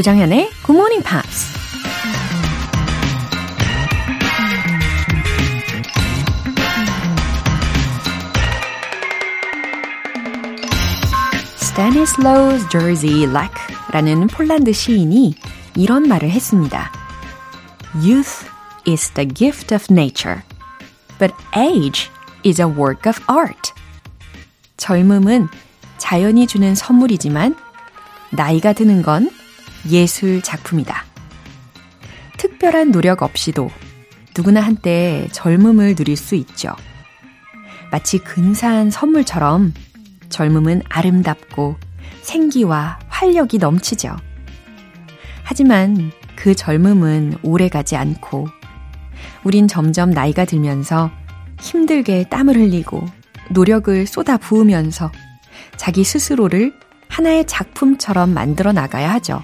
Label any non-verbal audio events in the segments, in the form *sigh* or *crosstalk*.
조정현의 Good Morning Pops. Stanislaus Jerzy Lek라는 폴란드 시인이 이런 말을 했습니다. Youth is the gift of nature, but age is a work of art. 젊음은 자연이 주는 선물이지만 나이가 드는 건 예술 작품이다. 특별한 노력 없이도 누구나 한때 젊음을 누릴 수 있죠. 마치 근사한 선물처럼 젊음은 아름답고 생기와 활력이 넘치죠. 하지만 그 젊음은 오래 가지 않고 우린 점점 나이가 들면서 힘들게 땀을 흘리고 노력을 쏟아 부으면서 자기 스스로를 하나의 작품처럼 만들어 나가야 하죠.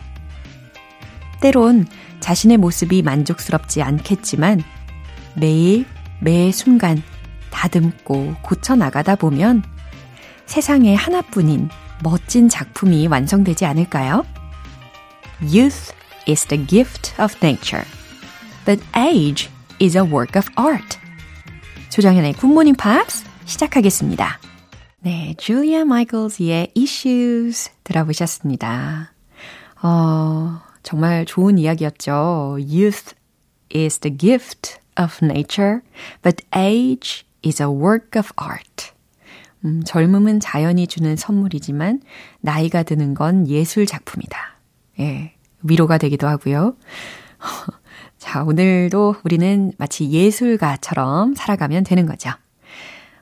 때론 자신의 모습이 만족스럽지 않겠지만 매일 매 순간 다듬고 고쳐 나가다 보면 세상에 하나뿐인 멋진 작품이 완성되지 않을까요? Youth is the gift of nature, but age is a work of art. 조정현의 굿모닝 팝스 시작하겠습니다. 네, 줄리아 마이클스의 Issues 들어보셨습니다. 어, 정말 좋은 이야기였죠. Youth is the gift of nature, but age is a work of art. 음, 젊음은 자연이 주는 선물이지만 나이가 드는 건 예술 작품이다. 예, 위로가 되기도 하고요. *laughs* 자, 오늘도 우리는 마치 예술가처럼 살아가면 되는 거죠.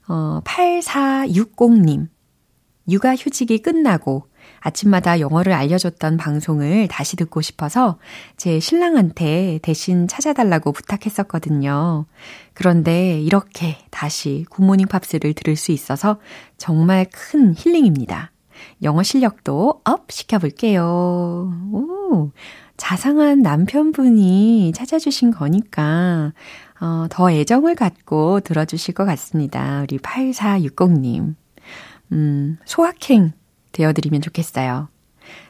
어, 8460님. 육아 휴직이 끝나고 아침마다 영어를 알려줬던 방송을 다시 듣고 싶어서 제 신랑한테 대신 찾아달라고 부탁했었거든요. 그런데 이렇게 다시 굿모닝 팝스를 들을 수 있어서 정말 큰 힐링입니다. 영어 실력도 up 시켜볼게요. 오, 자상한 남편분이 찾아주신 거니까, 어, 더 애정을 갖고 들어주실 것 같습니다. 우리 8460님. 음, 소확행 되어드리면 좋겠어요.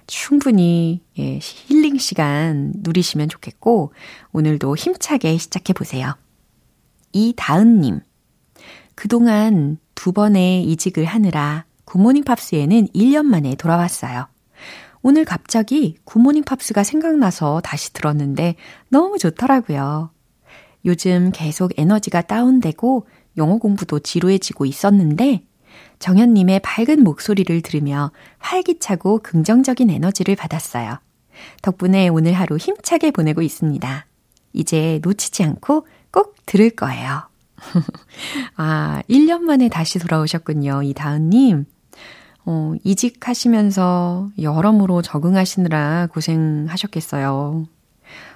충분히 예, 힐링 시간 누리시면 좋겠고, 오늘도 힘차게 시작해 보세요. 이다은님. 그동안 두 번의 이직을 하느라 굿모닝 팝스에는 1년 만에 돌아왔어요. 오늘 갑자기 굿모닝 팝스가 생각나서 다시 들었는데 너무 좋더라고요. 요즘 계속 에너지가 다운되고 영어 공부도 지루해지고 있었는데 정현님의 밝은 목소리를 들으며 활기차고 긍정적인 에너지를 받았어요. 덕분에 오늘 하루 힘차게 보내고 있습니다. 이제 놓치지 않고 꼭 들을 거예요. *laughs* 아, 1년 만에 다시 돌아오셨군요. 이다은님. 어, 이직하시면서 여러모로 적응하시느라 고생하셨겠어요.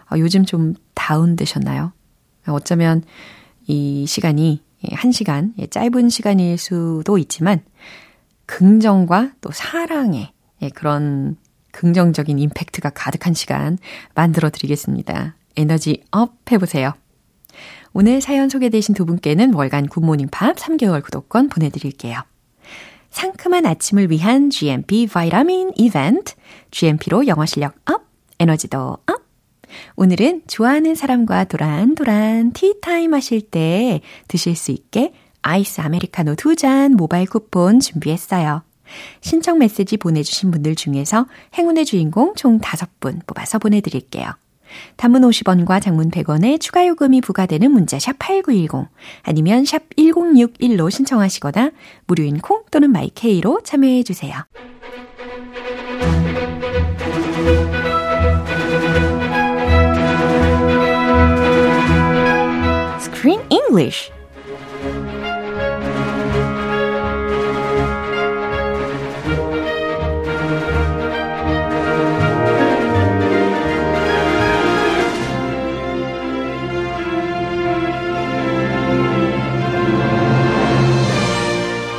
아, 요즘 좀 다운되셨나요? 어쩌면 이 시간이 한 시간, 예, 짧은 시간일 수도 있지만, 긍정과 또 사랑의 예, 그런 긍정적인 임팩트가 가득한 시간 만들어 드리겠습니다. 에너지 up 해보세요. 오늘 사연 소개되신 두 분께는 월간 굿모닝 팝스 3개월 구독권 보내드릴게요. 상큼한 아침을 위한 GMP vitamin 이벤트, GMP로 영어 실력 up, 에너지도 up, 오늘은 좋아하는 사람과 도란도란 티타임 하실 때 드실 수 있게 아이스 아메리카노 두 잔 모바일 쿠폰 준비했어요. 신청 메시지 보내주신 분들 중에서 행운의 주인공 총 5분 뽑아서 보내드릴게요. 단문 50원과 장문 100원의 추가 요금이 부과되는 문자 샵 8910 아니면 샵 1061로 신청하시거나 무료인 콩 또는 마이케이로 참여해 주세요. English.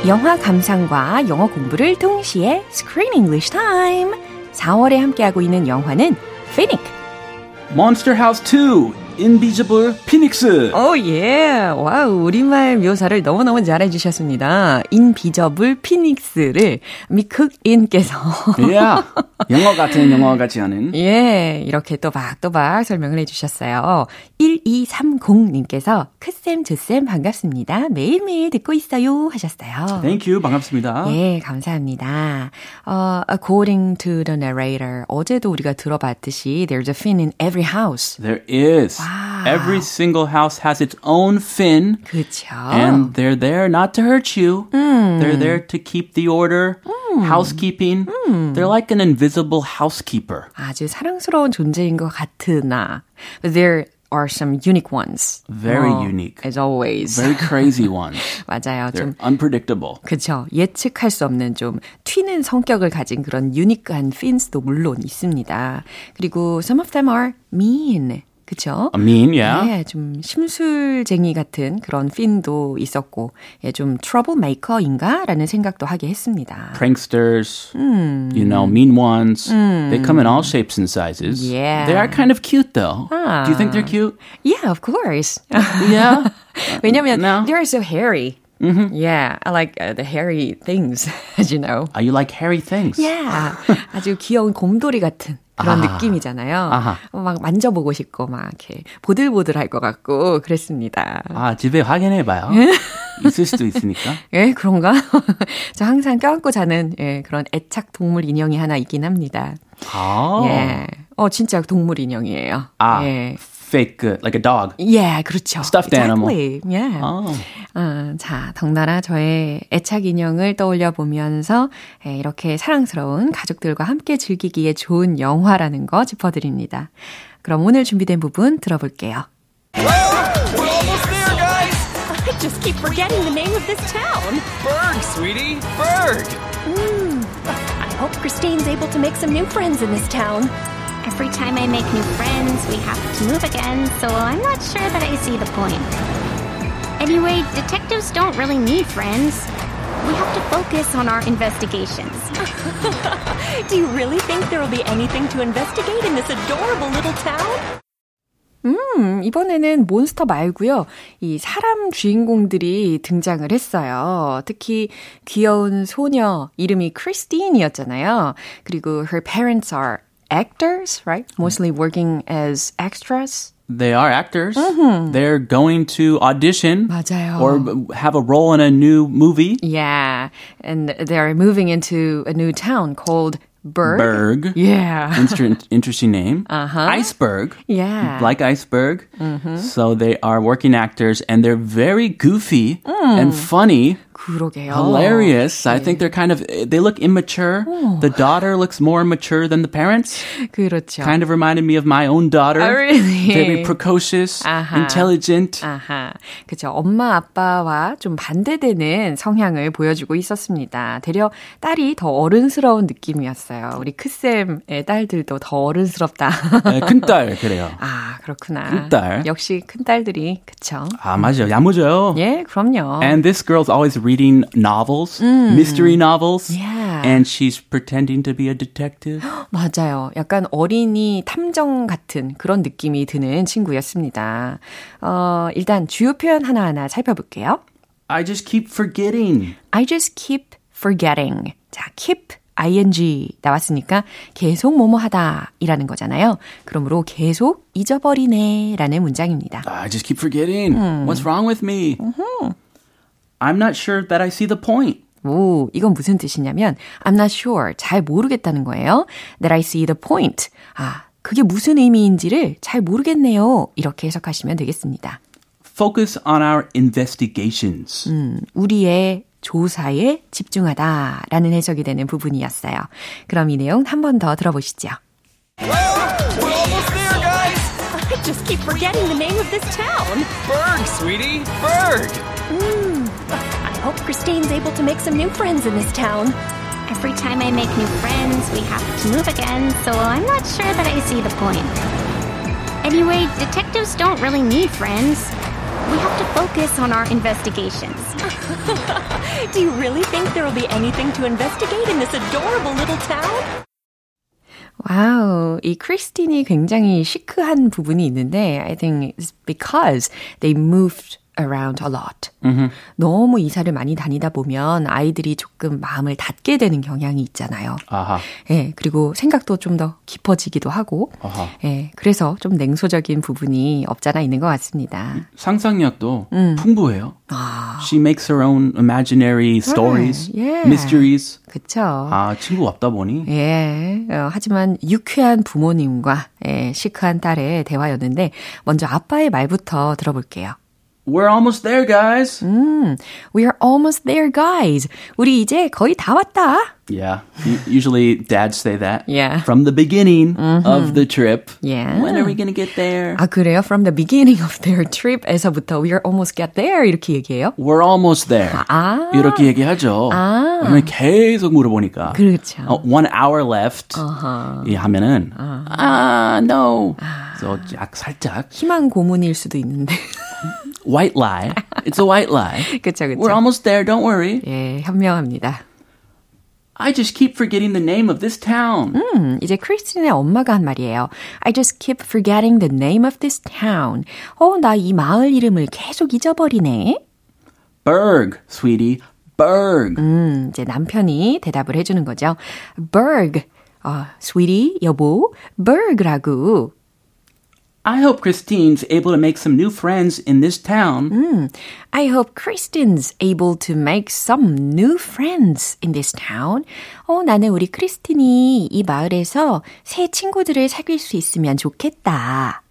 영화 감상과 영어 공부를 동시에 Screen English Time. 4월에 함께하고 있는 영화는 Finnick. Monster House 2 Invisible Phoenix. 오, 예. 와우, 우리말 묘사를 너무너무 잘해주셨습니다. Invisible Phoenix를 미쿡인께서. 예. yeah. *laughs* 영어 같은 영어 같지 않은. 예, 이렇게 또박또박 설명을 해주셨어요. 1230님께서 크쌤, 주쌤 반갑습니다. 매일매일 듣고 있어요 하셨어요. Thank you. 반갑습니다. 예, 감사합니다. Uh, according to the narrator, 어제도 우리가 들어봤듯이 there's a fin in every house. There is. Wow. Every single house has its own fin. 그렇죠. And they're there not to hurt you. 음. They're there to keep the order. 음. Housekeeping. 음. They're like an invisible housekeeper. 아주 사랑스러운 존재인 것 같으나 but there are some unique ones. Very 어, unique. As always. Very crazy ones. *laughs* 맞아요. They're 좀 unpredictable. 그쵸. 예측할 수 없는 좀 튀는 성격을 가진 그런 유니크한 fins도 물론 있습니다. 그리고 some of them are mean. 그쵸? mean, yeah. 네, 좀 심술쟁이 같은 그런 핀도 있었고, 예, 좀 트러블메이커인가? 라는 생각도 하게 했습니다. Pranksters, 음. you know, mean ones. 음. They come in all shapes and sizes. Yeah. They are kind of cute though. 아. Do you think they're cute? Yeah, of course. Yeah. 왜냐면 No. they're so hairy. Mm-hmm. Yeah, I like uh, the hairy things, as you know. Uh, you like hairy things? Yeah, 아주 귀여운 곰돌이 같은 그런 아하. 느낌이잖아요. 아하. 막 만져보고 싶고 막 이렇게 보들보들할 것 같고 그랬습니다. 아, 집에 확인해봐요. *laughs* 있을 수도 있으니까. *laughs* 예, 그런가? *laughs* 저 항상 껴안고 자는 예, 그런 애착 동물 인형이 하나 있긴 합니다. 아. 예, 어 진짜 동물 인형이에요. 아, 예. Fake good, like a dog. 예, 그렇죠. Stuffed animal. exactly. Yeah. 어. 어, 자, 덩달아 저의 애착 인형을 떠올려 보면서 예, 이렇게 사랑스러운 가족들과 함께 즐기기에 좋은 영화라는 거 짚어드립니다. 그럼 오늘 준비된 부분 들어볼게요. We're almost there, guys! I just keep forgetting the name of this town. Berg, sweetie! Berg! I hope Christine's able to make some new friends in this town. Every time I make new friends, we have to move again, so I'm not sure that I see the point. Anyway, detectives don't really need friends. We have to focus on our investigations. *laughs* Do you really think there will be anything to investigate in this adorable little town? 음, 이번에는 몬스터 말고요. 이 사람 주인공들이 등장을 했어요. 특히 귀여운 소녀 이름이 크리스틴이었잖아요. 그리고 her parents are actors, right? Mostly working as extras. They are actors. They're going to audition 맞아요. or have a role in a new movie. Yeah, and they're moving into a new town called Berg. Berg. Yeah. *laughs* Inter- interesting name. Uh-huh. Iceberg. Yeah. Like iceberg. So they are working actors and they're very goofy and funny. 그러게요. Hilarious. I think they're kind of, they look immature. The daughter looks more mature than the parents. 그렇죠. Kind of reminded me of my own daughter. Oh, really? Very precocious, 아하. intelligent. 아하. 그죠. 엄마, 아빠와 좀 반대되는 성향을 보여주고 있었습니다. 되려 딸이 더 어른스러운 느낌이었어요. 우리 크쌤의 딸들도 더 어른스럽다. 네, 큰딸, 그래요. 아, 그렇구나. 큰딸. 역시 큰딸들이, 그쵸. 아, 맞아요. 야무져요. 예, 그럼요. And this girl's always reading novels, mystery novels. Yeah. And she's pretending to be a detective. 맞아요. 약간 어린이 탐정 같은 그런 느낌이 드는 친구였습니다. 어, 일단 주요 표현 하나하나 살펴볼게요. I just keep forgetting. I just keep forgetting. 자, keep ing 나왔으니까 계속 뭐뭐 하다 이라는 거잖아요. 그러므로 계속 잊어버리네 라는 문장입니다. I just keep forgetting. What's wrong with me? I'm not sure that I see the point. 오, 이건 무슨 뜻이냐면 I'm not sure. 잘 모르겠다는 거예요. That I see the point. 아, 그게 무슨 의미인지를 잘 모르겠네요. 이렇게 해석하시면 되겠습니다. Focus on our investigations. 음, 우리의 조사에 집중하다라는 해석이 되는 부분이었어요. 그럼 이 내용 한 번 더 들어보시죠. We're almost there, guys! I just keep forgetting the name of this town. Berg, sweetie! Berg! I hope Christine's able to make some new friends in this town. Every time I make new friends, we have to move again, so I'm not sure that I see the point. Anyway, detectives don't really need friends. We have to focus on our investigations. *laughs* Do you really think there will be anything to investigate in this adorable little town? 와우, 이 크리스틴이 굉장히 시크한 부분이 있는데, I think it's because they moved around a lot. 너무 이사를 많이 다니다 보면 아이들이 조금 마음을 닫게 되는 경향이 있잖아요. 아하. 예, 그리고 생각도 좀 더 깊어지기도 하고, 아하. 예, 그래서 좀 냉소적인 부분이 없잖아 있는 것 같습니다. 상상력도 풍부해요. She makes her own imaginary stories, yeah. mysteries. 그쵸? 아, 친구 없다 보니. 예, 어, 하지만 유쾌한 부모님과 예, 시크한 딸의 대화였는데, 먼저 아빠의 말부터 들어볼게요. We're almost there, guys. 음, we are almost there, guys. 우리 이제 거의 다 왔다. Yeah. U- Usually dads say that. Yeah. From the beginning of the trip. Yeah. When are we going to get there? 아, 그래요? From the beginning of their trip에서부터 we are almost get there 이렇게 얘기해요? We're almost there. 아. 이렇게 얘기하죠. 아. 왜냐면 계속 물어보니까. 그렇죠. 어, one hour left. 이 하면은 아, no. 그래서 약 살짝 희망 고문일 수도 있는데. *laughs* white lie. It's a white lie. 그쵸, 그쵸. We're almost there. Don't worry. 예, 현명합니다. I just keep forgetting the name of this town. 음, 이제 크리스틴의 엄마가 한 말이에요. I just keep forgetting the name of this town. 어, 나 이 마을 이름을 계속 잊어버리네. Berg, sweetie. Berg. 음, 이제 남편이 대답을 해주는 거죠. Berg. 어, sweetie, 여보, Berg라고. I hope Christine's able to make some new friends in this town. I hope Kristen's able to make some new friends in this town. 어, 나는 우리 크리스틴이 이 마을에서 새 친구들을 사귈 수 있으면 좋겠다.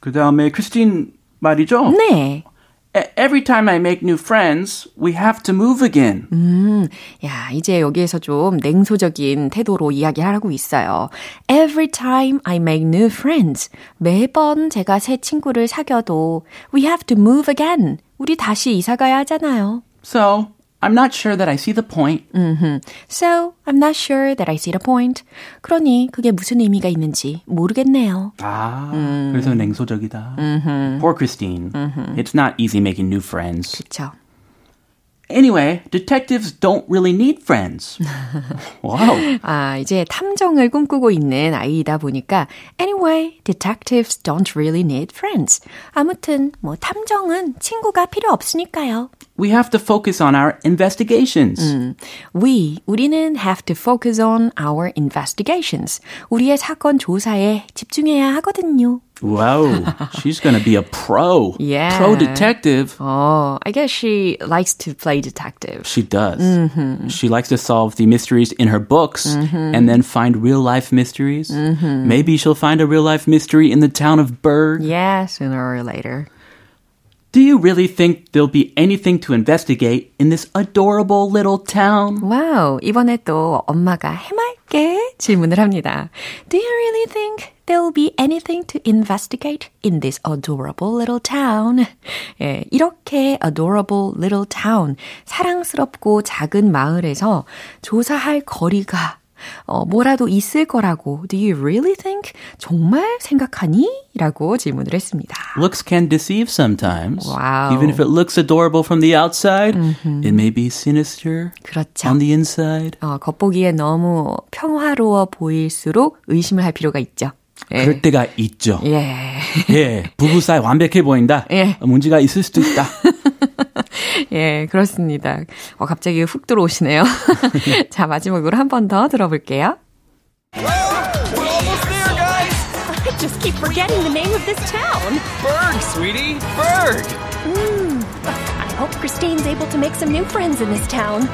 그 다음에 크리스틴 말이죠. 네. E- Every time I make new friends, we have to move again. 야, 이제 여기에서 좀 냉소적인 태도로 이야기하고 있어요. Every time I make new friends. 매번 제가 새 친구를 사귀어도 we have to move again. 우리 다시 이사 가야 하잖아요. So, I'm not sure that I see the point. So, I'm not sure that I see the point. 그러니 그게 무슨 의미가 있는지 모르겠네요. 아, 그래서 냉소적이다. Poor Christine. It's not easy making new friends. 그쵸. Anyway, detectives don't really need friends. *laughs* wow. 아, 이제 탐정을 꿈꾸고 있는 아이이다 보니까 anyway, detectives don't really need friends. 아무튼 뭐 탐정은 친구가 필요 없으니까요. We have to focus on our investigations. We, 우리는 have to focus on our investigations. 우리의 사건 조사에 집중해야 하거든요. Wow, she's gonna be a pro. Yeah. Pro detective. Oh, I guess she likes to play detective. She does. She likes to solve the mysteries in her books and then find real life mysteries. Maybe she'll find a real life mystery in the town of Berg. Yeah, sooner or later. Do you really think there'll be anything to investigate in this adorable little town? 와우, 이번에 또 엄마가 해맑게 질문을 합니다. Do you really think there will be anything to investigate in this adorable little town? 예, 이렇게 adorable little town, 사랑스럽고 작은 마을에서 조사할 거리가 어, 뭐라도 있을 거라고 Do you really think? 정말 생각하니? 라고 질문을 했습니다. Looks can deceive sometimes. Wow. Even if it looks adorable from the outside, it may be sinister 그렇죠. on the inside. 어, 겉보기에 너무 평화로워 보일수록 의심을 할 필요가 있죠. 예. 그럴 때가 있죠. 예. 예, 부부 사이 완벽해 보인다. 예. 문제가 있을 수도 있다. *laughs* 예, 그렇습니다. 어, 갑자기 훅 들어오시네요. *laughs* 자, 마지막으로 한 번 더 들어볼게요. We're almost there, guys. I just keep forgetting the name of this town. Berg, sweetie. Berg. I hope Christine's able to make some new friends in this town.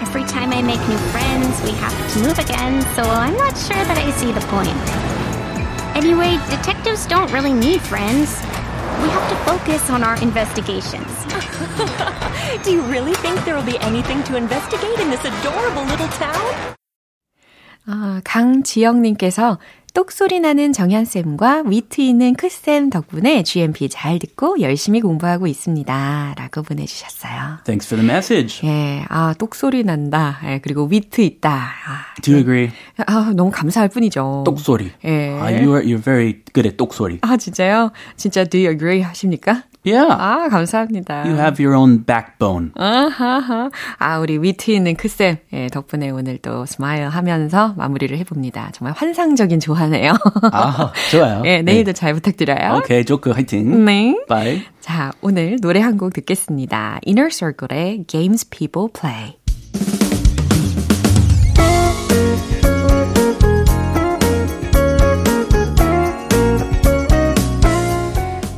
Every time I make new friends, we have to move again, so I'm not sure that I see the point. Anyway, detectives don't really need friends. We have to focus on our investigations. *laughs* Do you really think there will be anything to investigate in this adorable little town? 아, 강지영님께서 똑소리 나는 정현쌤과 위트 있는 크쌤 덕분에 GMP 잘 듣고 열심히 공부하고 있습니다. 라고 보내주셨어요. Thanks for the message. 예, 아, 똑소리 난다. 예, 그리고 위트 있다. 아, Do you agree? 아, 너무 감사할 뿐이죠. 똑소리. 예. 아, you are, you're very good at 똑소리. 아, 진짜요? 진짜 do you agree 하십니까? Yeah. 아, 감사합니다. You have your own backbone. 아하하. 아, 우리 위트 있는 크쌤 예, 덕분에 오늘 또 스마일 하면서 마무리를 해봅니다. 정말 환상적인 조화네요. 아, 좋아요. 예, 내일도 잘 부탁드려요. 오케이, 조크 화이팅. 네. Bye. 자, 오늘 노래 한 곡 듣겠습니다. Inner Circle의 Games People Play.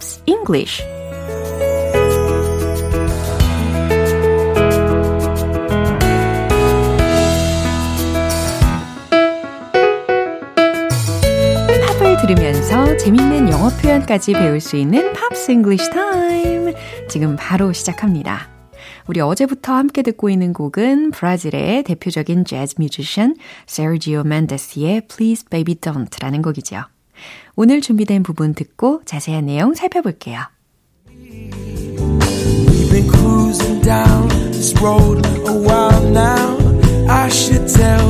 Pops English. 팝을 들으면서 재밌는 영어 표현까지 배울 수 있는 Pops English Time. 지금 바로 시작합니다. 우리 어제부터 함께 듣고 있는 곡은 브라질의 대표적인 재즈 뮤지션 세르지오 멘데스의 Please Baby Don't라는 곡이죠. 오늘 준비된 부분 듣고 자세한 내용 살펴볼게요. Down this road a while now. I should tell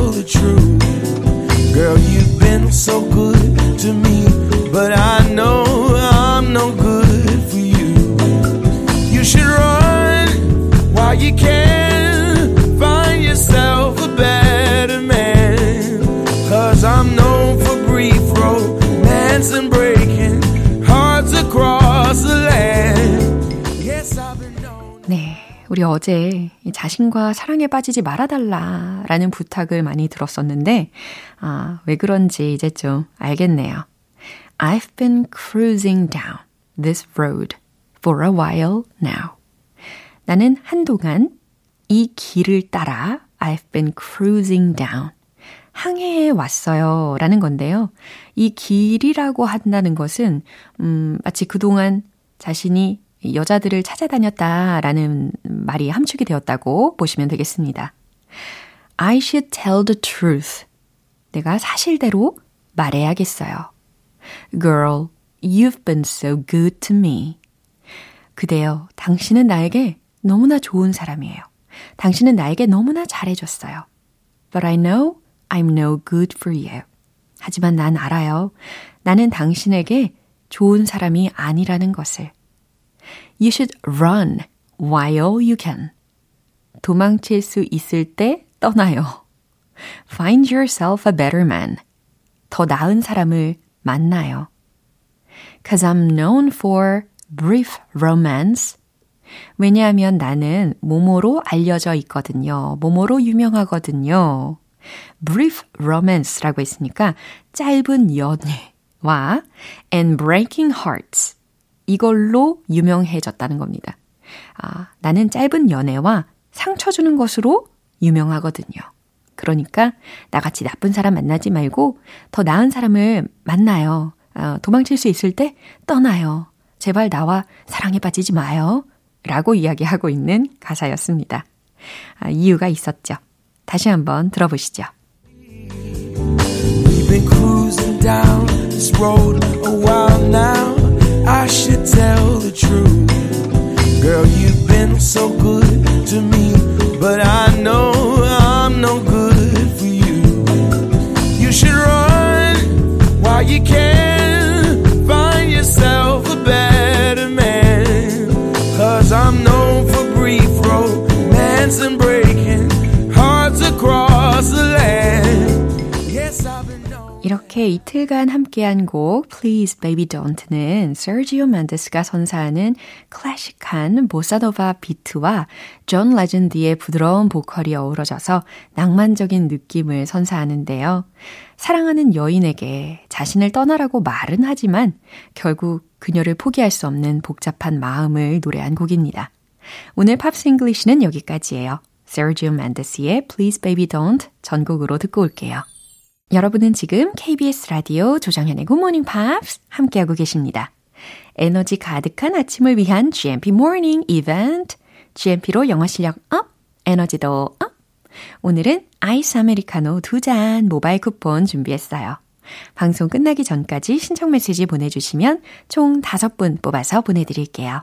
어제 이 자신과 사랑에 빠지지 말아달라 라는 부탁을 많이 들었었는데, 아, 왜 그런지 이제 좀 알겠네요. I've been cruising down this road for a while now. 나는 한동안 이 길을 따라 I've been cruising down. 항해해 왔어요. 라는 건데요. 이 길이라고 한다는 것은, 음, 마치 그동안 자신이 여자들을 찾아다녔다라는 말이 함축이 되었다고 보시면 되겠습니다. I should tell the truth. 내가 사실대로 말해야겠어요. Girl, you've been so good to me. 그대여, 당신은 나에게 너무나 좋은 사람이에요. 당신은 나에게 너무나 잘해줬어요. But I know I'm no good for you. 하지만 난 알아요. 나는 당신에게 좋은 사람이 아니라는 것을. You should run while you can. 도망칠 수 있을 때 떠나요. Find yourself a better man. 더 나은 사람을 만나요. Cause I'm known for brief romance. 왜냐하면 나는 모모로 알려져 있거든요. 모모로 유명하거든요. brief romance라고 했으니까 짧은 연애와 and breaking hearts 이걸로 유명해졌다는 겁니다. 아, 나는 짧은 연애와 상처 주는 것으로 유명하거든요. 그러니까 나같이 나쁜 사람 만나지 말고 더 나은 사람을 만나요. 어, 도망칠 수 있을 때 떠나요. 제발 나와 사랑에 빠지지 마요. 라고 이야기하고 있는 가사였습니다. 아, 이유가 있었죠. 다시 한번 들어보시죠. We've been cruising down this road a while now. I should tell the truth. Girl, you've been so good to me, but I know 이렇게 이틀간 함께한 곡 Please Baby Don't는 세르지오 멘데스가 선사하는 클래식한 보사노바 비트와 존 레전드의 부드러운 보컬이 어우러져서 낭만적인 느낌을 선사하는데요. 사랑하는 여인에게 자신을 떠나라고 말은 하지만 결국 그녀를 포기할 수 없는 복잡한 마음을 노래한 곡입니다. 오늘 Pops English는 여기까지예요. 세르지오 멘데스의 Please Baby Don't 전곡으로 듣고 올게요. 여러분은 지금 KBS 라디오 조정현의 Morning Pops 함께하고 계십니다. 에너지 가득한 아침을 위한 GMP Morning Event. GMP로 영어 실력 up, 에너지도 up. 오늘은 아이스 아메리카노 두 잔 모바일 쿠폰 준비했어요. 방송 끝나기 전까지 신청 메시지 보내주시면 총 5분 뽑아서 보내드릴게요.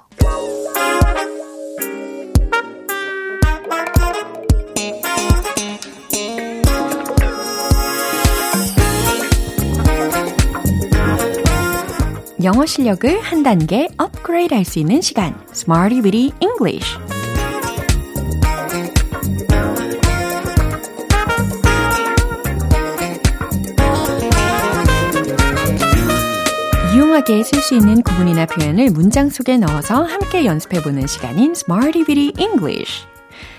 영어 실력을 한 단계 업그레이드 할 수 있는 시간 Smarty Weedy English 유용하게 쓸 수 있는 구문이나 표현을 문장 속에 넣어서 함께 연습해보는 시간인 Smarty Weedy English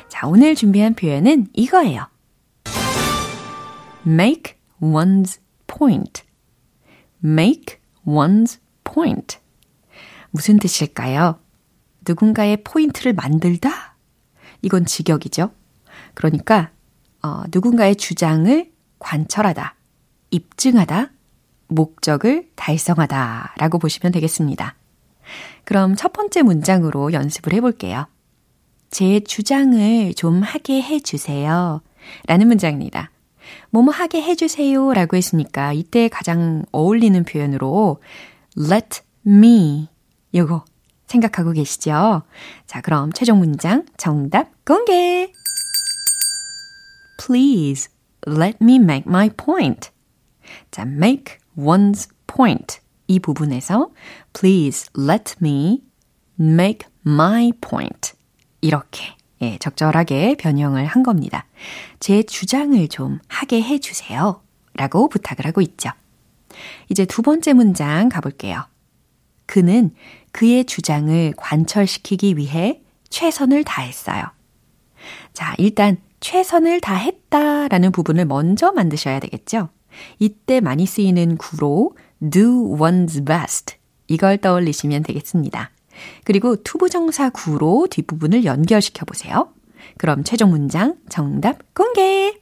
자, 오늘 준비한 표현은 이거예요. Make one's point. Make one's point. 무슨 뜻일까요? 누군가의 포인트를 만들다? 이건 직역이죠. 그러니까, 어, 누군가의 주장을 관철하다, 입증하다, 목적을 달성하다 라고 보시면 되겠습니다. 그럼 첫 번째 문장으로 연습을 해볼게요. 제 주장을 좀 하게 해주세요. 라는 문장입니다. 뭐뭐 하게 해주세요 라고 했으니까 이때 가장 어울리는 표현으로 let me 요거 생각하고 계시죠? 자, 그럼 최종 문장 정답 공개! Please let me make my point. 자, make one's point. 이 부분에서 please let me make my point. 이렇게 예, 적절하게 변형을 한 겁니다. 제 주장을 좀 하게 해 주세요. 라고 부탁을 하고 있죠. 이제 두 번째 문장 가볼게요. 그는 그의 주장을 관철시키기 위해 최선을 다했어요. 자, 일단 최선을 다했다 라는 부분을 먼저 만드셔야 되겠죠? 이때 많이 쓰이는 구로 do one's best 이걸 떠올리시면 되겠습니다. 그리고 to부정사 구로 뒷부분을 연결시켜 보세요. 그럼 최종 문장 정답 공개!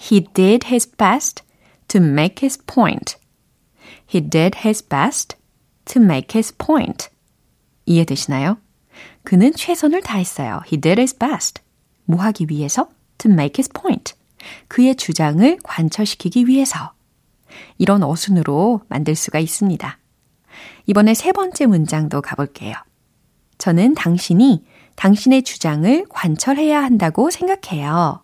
He did his best to make his point. He did his best to make his point. 이해되시나요? 그는 최선을 다했어요. He did his best. 뭐 하기 위해서? To make his point. 그의 주장을 관철시키기 위해서. 이런 어순으로 만들 수가 있습니다. 이번에 세 번째 문장도 가볼게요. 저는 당신이 당신의 주장을 관철해야 한다고 생각해요.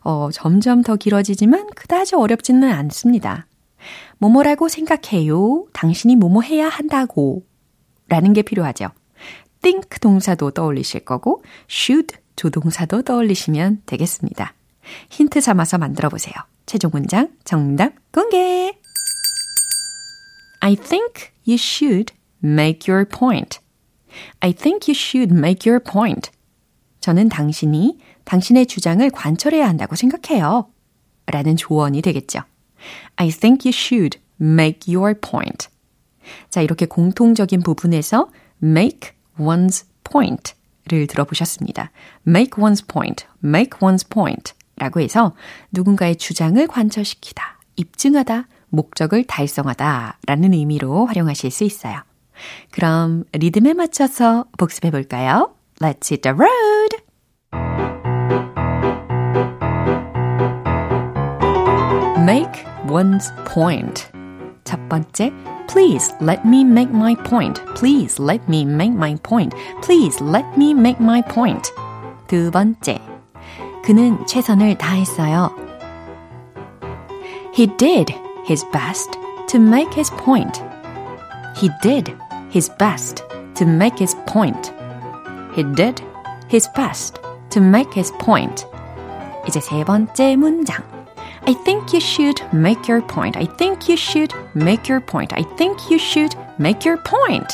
어, 점점 더 길어지지만 그다지 어렵지는 않습니다. 뭐뭐라고 생각해요. 당신이 뭐뭐 해야 한다고. 라는 게 필요하죠. think 동사도 떠올리실 거고, should 조동사도 떠올리시면 되겠습니다. 힌트 삼아서 만들어 보세요. 최종 문장 정답 공개! I think you should make your point. I think you should make your point. 저는 당신이 당신의 주장을 관철해야 한다고 생각해요. 라는 조언이 되겠죠. I think you should make your point. 자, 이렇게 공통적인 부분에서 make one's point 를 들어보셨습니다. make one's point, make one's point 라고 해서 누군가의 주장을 관철시키다, 입증하다, 목적을 달성하다 라는 의미로 활용하실 수 있어요. 그럼 리듬에 맞춰서 복습해 볼까요? Let's hit the road! make one's point. 첫 번째, please let me make my point. Please let me make my point. Please let me make my point. 두 번째, 그는 최선을 다했어요. He did his best to make his point. He did his best to make his point. He did his best to make his point. 이제 세 번째 문장. I think you should make your point. I think you should make your point. I think you should make your point.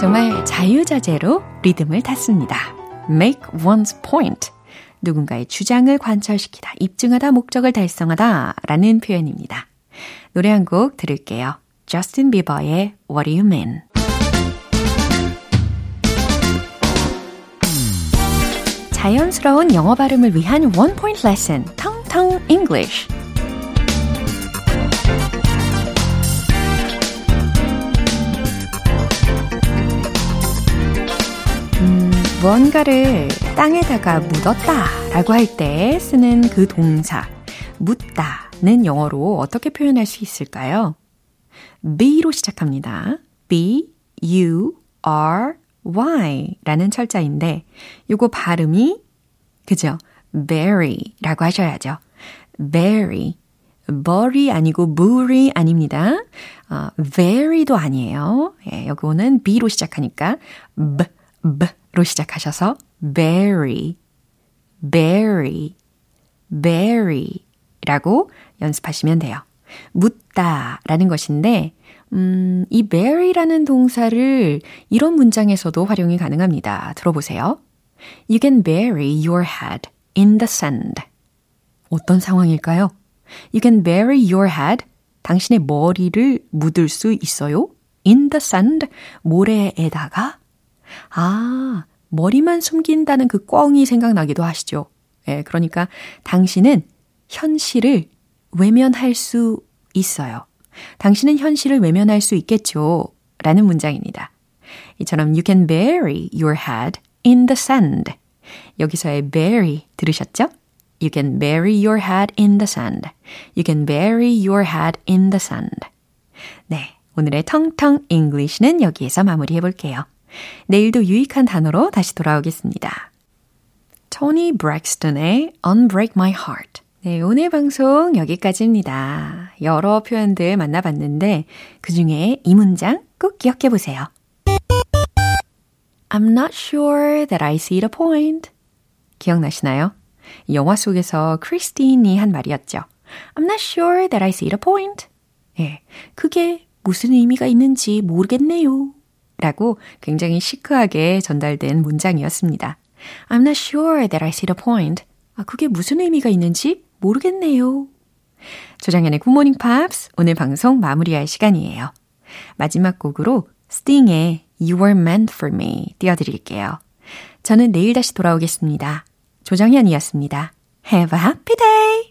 정말 자유자재로 리듬을 탔습니다. make one's point. 누군가의 주장을 관철시키다, 입증하다, 목적을 달성하다 라는 표현입니다. 노래 한 곡 들을게요. 저스틴 비버의 What Do You Mean? 자연스러운 영어 발음을 위한 원 포인트 레슨, 텅텅 English. 음, 무언가를 땅에다가 묻었다 라고 할 때 쓰는 그 동사, 묻다는 영어로 어떻게 표현할 수 있을까요? B로 시작합니다. B, U, R, Y 라는 철자인데, 요거 발음이, 그죠? bury 라고 하셔야죠. bury. bury 아니고 물이 아닙니다. 어, very도 아니에요. 예, 요거는 B로 시작하니까, B, B로 시작하셔서, bury, bury, bury 라고 연습하시면 돼요. 묻다 라는 것인데, 음, 이 bury라는 동사를 이런 문장에서도 활용이 가능합니다. 들어보세요. You can bury your head in the sand. 어떤 상황일까요? You can bury your head. 당신의 머리를 묻을 수 있어요? In the sand. 모래에다가. 아, 머리만 숨긴다는 그 꽝이 생각나기도 하시죠. 예, 그러니까 당신은 현실을 외면할 수 있어요. 당신은 현실을 외면할 수 있겠죠. 라는 문장입니다. 이처럼 you can bury your head in the sand. 여기서의 bury 들으셨죠? You can bury your head in the sand. You can bury your head in the sand. 네, 오늘의 텅텅 English는 여기에서 마무리해 볼게요. 내일도 유익한 단어로 다시 돌아오겠습니다. 토니 브렉스턴의 Unbreak My Heart. 네, 오늘 방송 여기까지입니다. 여러 표현들 만나봤는데 그 중에 이 문장 꼭 기억해 보세요. I'm not sure that I see the point. 기억나시나요? 영화 속에서 크리스틴이 한 말이었죠. I'm not sure that I see the point. 예, 그게 무슨 의미가 있는지 모르겠네요. 라고 굉장히 시크하게 전달된 문장이었습니다. I'm not sure that I see the point. 아, 그게 무슨 의미가 있는지 모르겠네요. 조정현의 Good Morning Pops 오늘 방송 마무리할 시간이에요. 마지막 곡으로 스팅의 You Were Meant For Me 띄워드릴게요. 저는 내일 다시 돌아오겠습니다. 조정현이었습니다. Have a happy day!